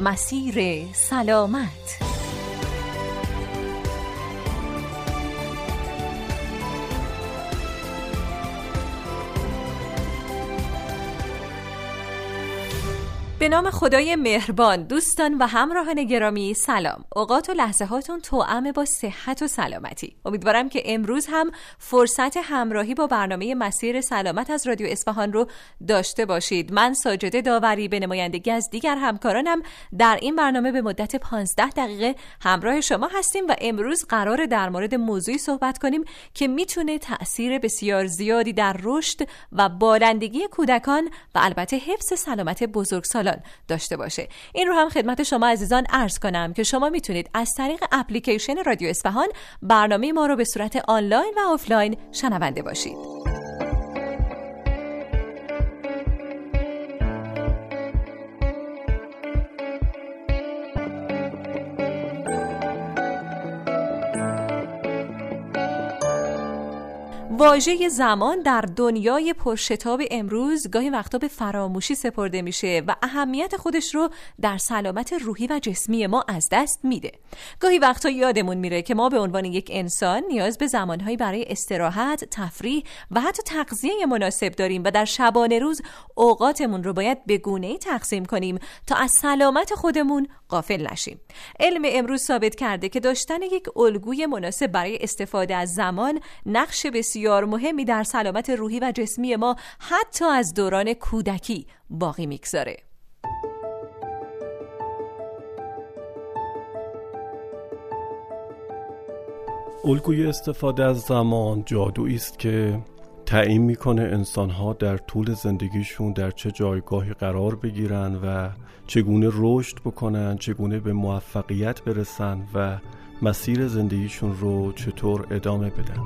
مسیر سلامت. به نام خدای مهربان دوستان و همراهان گرامی سلام. اوقات و لحظه هاتون توأم با صحت و سلامتی. امیدوارم که امروز هم فرصت همراهی با برنامه مسیر سلامت از رادیو اصفهان رو داشته باشید. من ساجده داوری به نمایندگی از دیگر همکارانم در این برنامه به مدت 15 دقیقه همراه شما هستیم و امروز قرار در مورد موضوعی صحبت کنیم که می‌تونه تاثیر بسیار زیادی در رشد و بالندگی کودکان و البته حفظ سلامت بزرگسالان داشته باشه. این رو هم خدمت شما عزیزان عرض کنم که شما می‌تونید از طریق اپلیکیشن رادیو اصفهان برنامه ما رو به صورت آنلاین و آفلاین شنونده باشید. واژه زمان در دنیای پرشتاب امروز گاهی وقتا به فراموشی سپرده میشه و اهمیت خودش رو در سلامت روحی و جسمی ما از دست میده. گاهی وقتا یادمون میره که ما به عنوان یک انسان نیاز به زمانهایی برای استراحت، تفریح و حتی تغذیه مناسب داریم و در شبانه روز اوقاتمون رو باید به گونه تقسیم کنیم تا از سلامت خودمون غافل نشیم. علم امروز ثابت کرده که داشتن یک الگوی مناسب برای استفاده از زمان نقش بسیار بسیار مهمی در سلامت روحی و جسمی ما حتی از دوران کودکی باقی می‌گذاره. الگوی استفاده از زمان جادویی است که تعیین می‌کنه انسانها در طول زندگیشون در چه جایگاهی قرار بگیرن و چگونه رشد بکنن چگونه به موفقیت برسن و مسیر زندگیشون رو چطور ادامه بدن.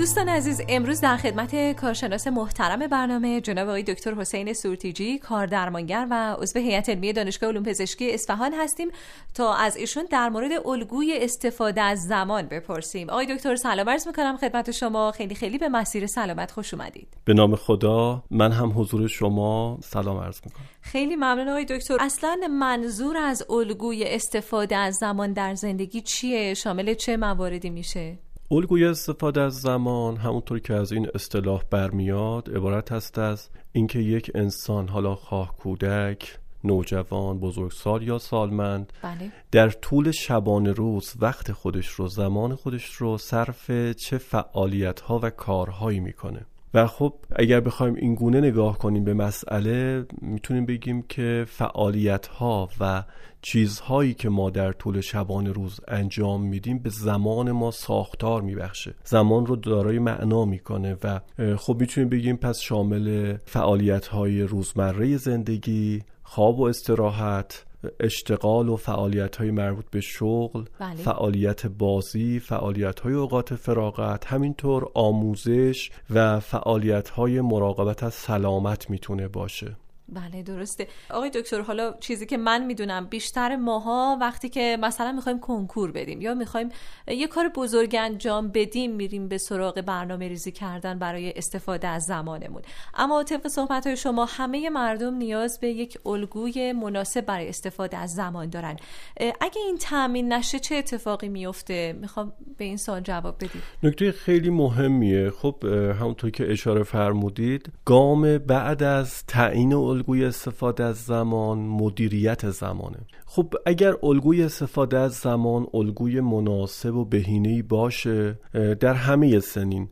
دوستان عزیز امروز در خدمت کارشناس محترم برنامه جناب آقای دکتر حسین سورتیجی کاردرمانگر و عضو هیئت علمی دانشگاه علوم پزشکی اصفهان هستیم تا از ایشون در مورد الگوی استفاده از زمان بپرسیم. آقای دکتر سلام عرض می‌کنم خدمت شما. خیلی خیلی به مسیر سلامت خوش اومدید. به نام خدا من هم حضور شما سلام عرض می‌کنم. خیلی ممنون آقای دکتر. اصلا منظور از الگوی استفاده از زمان در زندگی چیه؟ شامل چه مواردی میشه؟ الگوی استفاده از زمان همونطور که از این اصطلاح برمیاد عبارت هست از اینکه یک انسان حالا خواه کودک نوجوان بزرگسال یا سالمند بله. در طول شبانه روز وقت خودش رو زمان خودش رو صرف چه فعالیت ها و کارهایی می‌کنه و خب اگر بخوایم این گونه نگاه کنیم به مسئله می‌تونیم بگیم که فعالیت ها و چیزهایی که ما در طول شبان روز انجام میدیم به زمان ما ساختار میبخشه. زمان رو دارای معنا می‌کنه و خب می‌تونیم بگیم پس شامل فعالیت های روزمره زندگی خواب و استراحت اشتغال و فعالیت های مربوط به شغل بله. فعالیت بازی فعالیت های اوقات فراغت همینطور آموزش و فعالیت های مراقبت از سلامت می‌تونه باشه بله درسته. آقای دکتر حالا چیزی که من می‌دونم بیشتر ماها وقتی که مثلا می‌خوایم کنکور بدیم یا می‌خوایم یه کار بزرگ انجام بدیم میریم به سراغ برنامه ریزی کردن برای استفاده از زمانمون. اما طبق صحبت های شما همه مردم نیاز به یک الگوی مناسب برای استفاده از زمان دارن. اگه این تامین نشه چه اتفاقی میفته می‌خوام به این سوال جواب بدید. نکته خیلی مهمیه. خب همونطور که اشاره فرمودید گام بعد از تعیین الگوی استفاده از زمان مدیریت زمانه. خب اگر الگوی استفاده از زمان الگوی مناسب و بهینه‌ای باشه در همه سنین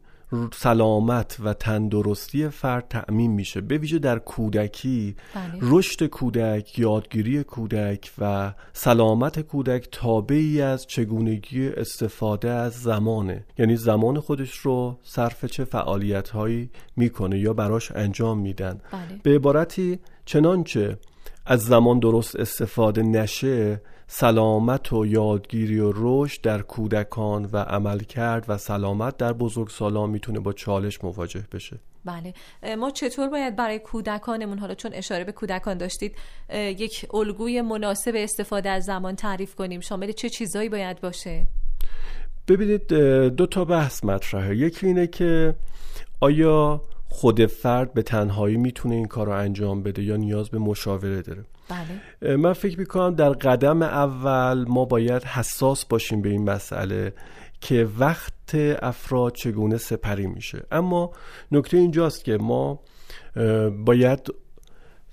سلامت و تندرستی فرد تأمین میشه به ویژه در کودکی بله. رشد کودک یادگیری کودک و سلامت کودک تابعی از چگونگی استفاده از زمانه یعنی زمان خودش رو صرف چه فعالیت هایی می‌کنه یا براش انجام میدن بله. به عبارتی چنانچه از زمان درست استفاده نشه سلامت و یادگیری و رشد در کودکان و عمل کرد و سلامت در بزرگسالان می‌تونه با چالش مواجه بشه. بله. ما چطور باید برای کودکانمون حالا چون اشاره به کودکان داشتید یک الگوی مناسب استفاده از زمان تعریف کنیم؟ شامل چه چیزایی باید باشه؟ ببینید دو تا بحث مطرحه. یکی اینه که آیا خود فرد به تنهایی می‌تونه این کار رو انجام بده یا نیاز به مشاوره داره بله. من فکر می‌کنم در قدم اول ما باید حساس باشیم به این مسئله که وقت افراد چگونه سپری میشه اما نکته اینجاست که ما باید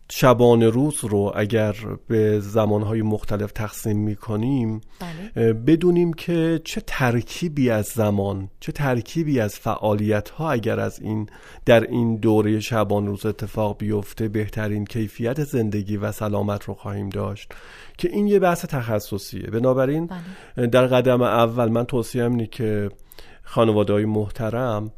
شبان روز رو اگر به زمانهای مختلف تقسیم می‌کنیم بله. بدونیم که چه ترکیبی از زمان چه ترکیبی از فعالیت ها اگر از این در این دوره شبان روز اتفاق بیفته بهترین کیفیت زندگی و سلامت رو خواهیم داشت که این یه بحث تخصصیه بنابراین بله. در قدم اول من توصیه اینه که خانواده های محترم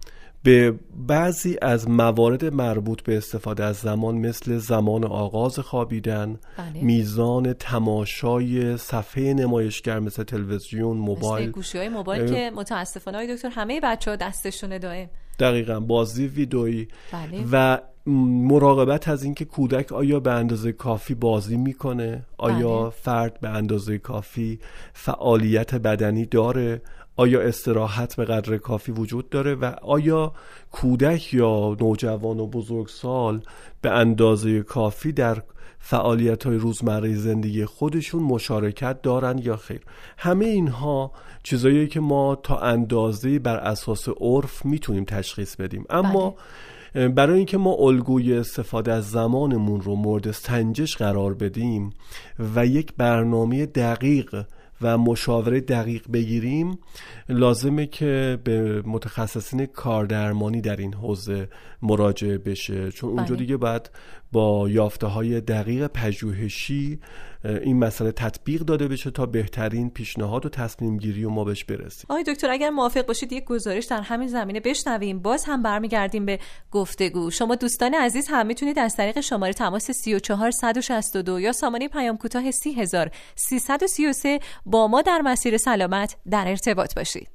به بعضی از موارد مربوط به استفاده از زمان مثل زمان آغاز خوابیدن بله. میزان تماشای صفحه نمایشگر مثل تلویزیون موبایل گوشی های موبایل که متاسفانه های دکتر همه بچه ها دستشونه دائم دقیقا بازی ویدئویی بله. و مراقبت از اینکه کودک آیا به اندازه کافی بازی می‌کنه آیا بله. فرد به اندازه کافی فعالیت بدنی داره آیا استراحت به قدر کافی وجود داره و آیا کودک یا نوجوان و بزرگسال به اندازه کافی در فعالیت های روزمره زندگی خودشون مشارکت دارن یا خیر؟ همه اینها چیزایی که ما تا اندازه بر اساس عرف می‌تونیم تشخیص بدیم. اما برای اینکه ما الگوی استفاده از زمانمون رو مورد سنجش قرار بدیم و یک برنامه دقیق و مشاوره دقیق بگیریم لازمه که به متخصصین کاردرمانی در این حوزه مراجعه بشه چون اونجا بله. دیگه باید با یافته های دقیق پژوهشی این مسئله تطبیق داده بشه تا بهترین پیشنهاد و تصمیم گیری و ما بهش برسیم. آقای دکتر اگر موافق باشید یک گزارش در همین زمینه بشنویم. باز هم برمیگردیم به گفتگو. شما دوستان عزیز هم می‌تونید از طریق شماره تماس 34 162 یا سامانه پیام کوتاه 30333 با ما در مسیر سلامت در ارتباط باشید.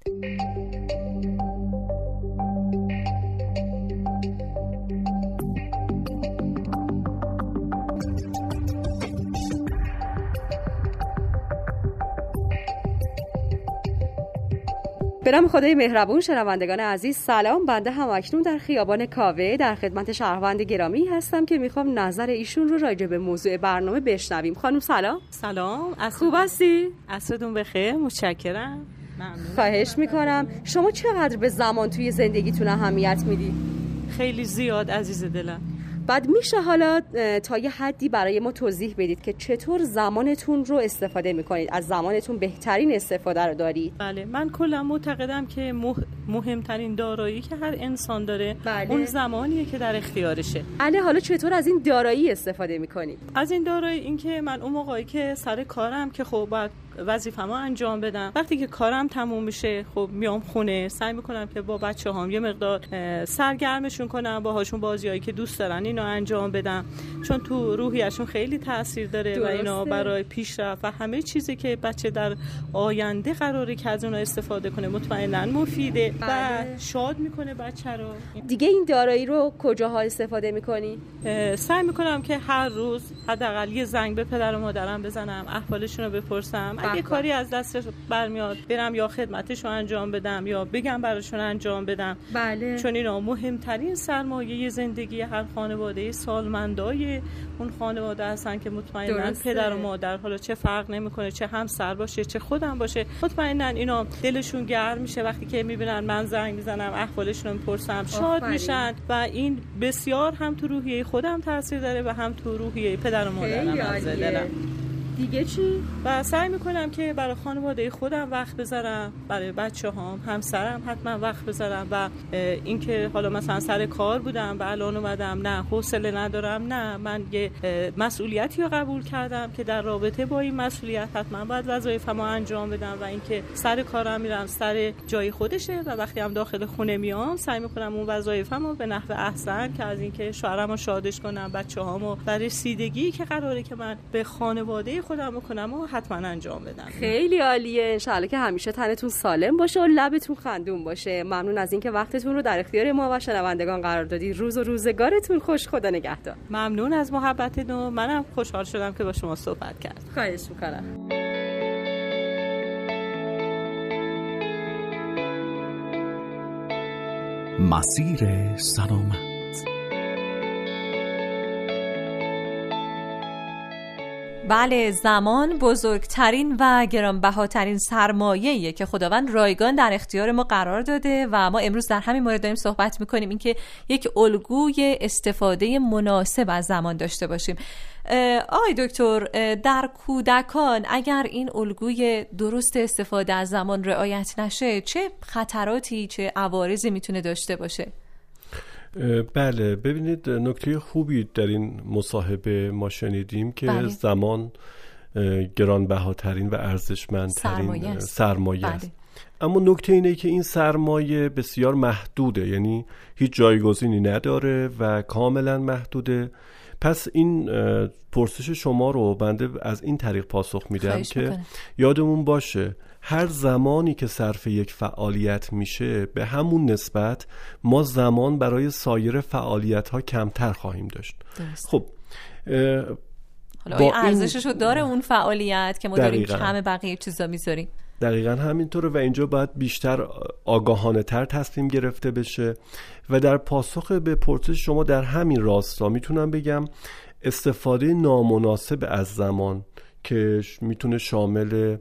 به نام خدای مهربون شنوندگان عزیز سلام. بنده هم اکنون در خیابان کاوه در خدمت شهروند گرامی هستم که می‌خوام نظر ایشون رو راجع به موضوع برنامه بشنویم. خانم سلام. سلام. خوب هستی؟ اصدون بخیر. متشکرم. خواهش می‌کنم. شما چقدر به زمان توی زندگیتون اهمیت میدی؟ خیلی زیاد عزیز دلم. بعد میشه حالا تا یه حدی برای ما توضیح بدید که چطور زمانتون رو استفاده می‌کنید؟ از زمانتون بهترین استفاده رو دارید؟ بله من کلا معتقدم که مهمترین دارایی که هر انسان داره بله. اون زمانیه که در اختیارشه. بله حالا چطور از این دارایی استفاده می‌کنید؟ از این دارایی اینکه من اون موقعی که سر کارم که خب باید وظیفه‌مو انجام بدم وقتی که کارم تموم میشه خب میام خونه سعی می‌کنم که با بچه هام یه مقدار سرگرمشون کنم باهاشون بازیایی که دوست دارن اینو انجام بدم چون تو روحیشون خیلی تاثیر داره درسته. و اینا برای پیشرفت و همه چیزی که بچه در آینده قراره که از اونها استفاده کنه مطمئنا مفیده و بله. شاد می‌کنه بچه رو دیگه این دارایی رو کجاها استفاده می‌کنی؟ سعی می‌کنم که هر روز حداقل یه زنگ به پدر و مادرم بزنم احوالشون رو بپرسم اگه بله. کاری از دستش برمیاد برم یا خدمتش رو انجام بدم یا بگم براشون انجام بدم بله چون اینا مهمترین سرمایه زندگی هر خانواده سالمندای اون خانواده هستن که مطمئنا. پدر و مادر حالا چه فرق نمی‌کنه چه همسر باشه چه خودم باشه مطمئنا اینا دلشون گرم میشه وقتی که می‌بینن من زنگ می‌زنم احوالشون رو می‌پرسم شاد. میشن و این بسیار هم تو روحیه خودم تاثیر داره و هم تو روحیه پدر و مادرم از. دلم دیگه چی؟ و سعی می‌کنم که برای خانواده خودم وقت بذارم برای بچه هام همسرم حتما وقت بذارم و اینکه حالا مثلا سر کار بودم و الان اومدم نه حوصله ندارم نه من یه مسئولیتی رو قبول کردم که در رابطه با این مسئولیت حتما باید وظایفم رو انجام بدم و اینکه سر کارم میرم سر جای خودشه و وقتی هم داخل خونه میام سعی می‌کنم اون وظایفم رو به نحو احسن که از اینکه شوهرم رو شادش کنم بچه هامو برای رسیدگی که قراره که من به خانواده خودم بکنم و حتما انجام بدم. خیلی عالیه. انشالله که همیشه تنتون سالم باشه و لبتون خندون باشه. ممنون از اینکه وقتتون رو در اختیار ما و شنوندگان قرار دادی. روز و روزگارتون خوش. خدا نگهدار. ممنون از محبتتون منم خوشحال شدم که با شما صحبت کرد خواهش می‌کنم. مسیر سلامت. بله زمان بزرگترین و گرانبهاترین سرمایه‌ایه که خداوند رایگان در اختیار ما قرار داده و ما امروز در همین مورد داریم صحبت می‌کنیم. اینکه یک الگوی استفاده مناسب از زمان داشته باشیم. آقای دکتر در کودکان اگر این الگوی درست استفاده از زمان رعایت نشه چه خطراتی چه عوارضی می‌تونه داشته باشه؟ بله. ببینید نکته خوبی در این مصاحبه ما شنیدیم که بله. زمان گرانبهاترین و ارزشمندترین سرمایه, است. بله. اما نکته اینه که این سرمایه بسیار محدوده. یعنی هیچ جایگزینی نداره و کاملا محدوده. پس این پرسش شما رو بنده از این طریق پاسخ میدم که یادمون باشه هر زمانی که صرف یک فعالیت میشه به همون نسبت ما زمان برای سایر فعالیت ها کمتر خواهیم داشت. خب حالا با ارزشش رو داره اون فعالیت که ما داریم کم بقیه چیزا می‌ذاریم؟ دقیقا همینطوره و اینجا باید بیشتر آگاهانه تر تصمیم گرفته بشه و در پاسخ به پرسش شما در همین راستا می‌تونم بگم استفاده نامناسب از زمان که می‌تونه شامل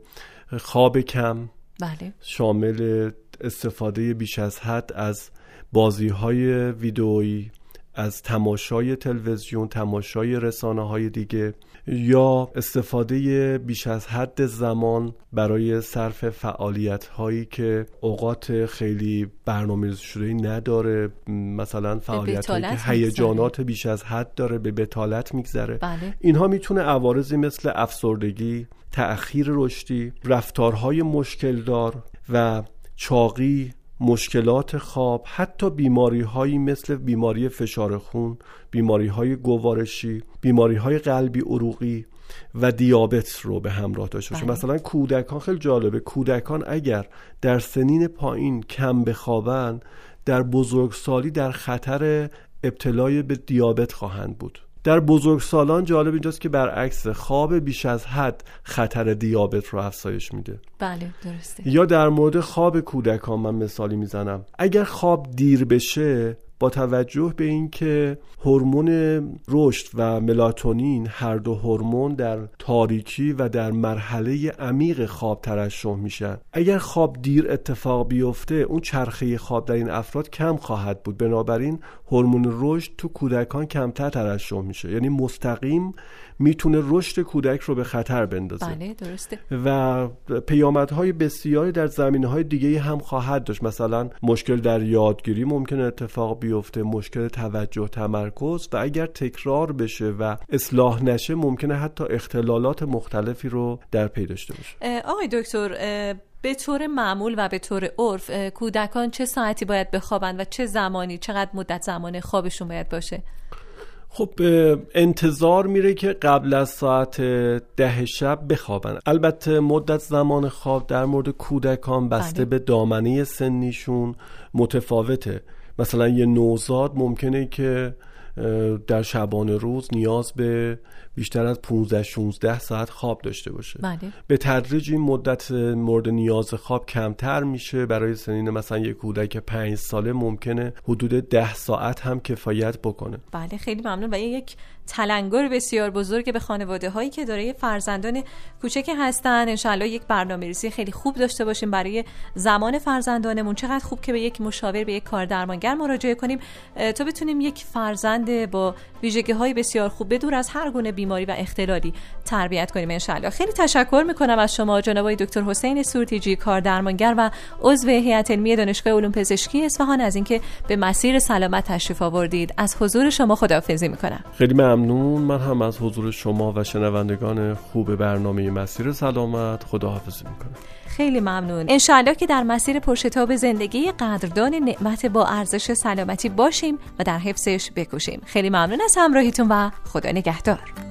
خواب کم بله. شامل استفاده بیش از حد از بازی های ویدئویی از تماشای تلویزیون تماشای رسانه های دیگه یا استفاده بیش از حد زمان برای صرف فعالیت هایی که اوقات خیلی برنامه شده نداره. مثلا فعالیت هایی که هیجانات بیش از حد داره به بتالت میگذره. بله. اینها می‌تونه عوارضی مثل افسردگی تأخیر رشدی رفتارهای مشکلدار و چاقی مشکلات خواب حتی بیماری هایی مثل بیماری فشار خون بیماری های گوارشی بیماری های قلبی عروقی و دیابت رو به همراه داشته باشه بله. مثلا کودکان خیلی جالبه. کودکان اگر در سنین پایین کم بخوابن در بزرگسالی در خطر ابتلای به دیابت خواهند بود. در بزرگسالان جالب اینجاست که برعکس خواب بیش از حد خطر دیابت رو افزایش میده. بله درسته. یا در مورد خواب کودکان من مثالی می‌زنم. اگر خواب دیر بشه با توجه به اینکه هورمون رشد و ملاتونین هر دو هورمون در تاریکی و در مرحله عمیق خواب ترشح میشن. اگر خواب دیر اتفاق بیفته اون چرخه خواب در این افراد کم خواهد بود. بنابراین هورمون رشد تو کودکان کمتر ترشح میشه. یعنی مستقیم می‌تونه رشد کودک رو به خطر بندازه. بله درسته. و پیامدهای بسیاری در زمینه های دیگه هم خواهد داشت. مثلا مشکل در یادگیری ممکنه اتفاق بیفته مشکل توجه تمرکز و اگر تکرار بشه و اصلاح نشه ممکنه حتی اختلالات مختلفی رو در پی داشته باشه. آقای دکتر به طور معمول و به طور عرف کودکان چه ساعتی باید بخوابند و چه زمانی چقدر مدت زمان خوابشون باید باشه؟ خب انتظار میره که قبل از ساعت ده شب بخوابن البته مدت زمان خواب در مورد کودکان بسته بله. به دامنه سنیشون متفاوته مثلا یه نوزاد ممکنه که در شبان روز نیاز به بیشتر از 15 16 ساعت خواب داشته باشه. بله. به تدریج این مدت مورد نیاز خواب کمتر میشه. برای سنین مثلا یک کودک 5 ساله ممکنه حدود 10 ساعت هم کفایت بکنه. بله خیلی ممنون. و یک تلنگر بسیار بزرگ به خانواده هایی که دارای فرزندان کوچک هستن. انشالله یک برنامه ریزی خیلی خوب داشته باشیم برای زمان فرزندانمون. چقدر خوب که به یک مشاور به یک کار درمانگر مراجعه کنیم. تا بتونیم یک فرزند با ویژگی های بسیار خوب بدور از هر گونه بیماری و اختلالی تربیت کنیم انشالله خیلی تشکر می‌کنم از شما جناب دکتر حسین سورتیجی کار درمانگر و عضو هیئت علمی دانشگاه علوم پزشکی اصفهان از اینکه به مسیر سلامت تشریف آوردید. از حضور شما خداحافظی می‌کنم. خیلی ممنون. من هم از حضور شما و شنوندگان خوب برنامه مسیر سلامت خداحافظی می‌کنم. خیلی ممنون. انشاءالله که در مسیر پرشتاب زندگی قدردان نعمت با ارزش سلامتی باشیم و در حفظش بکوشیم. خیلی ممنون از همراهیتون و خدا نگهدار.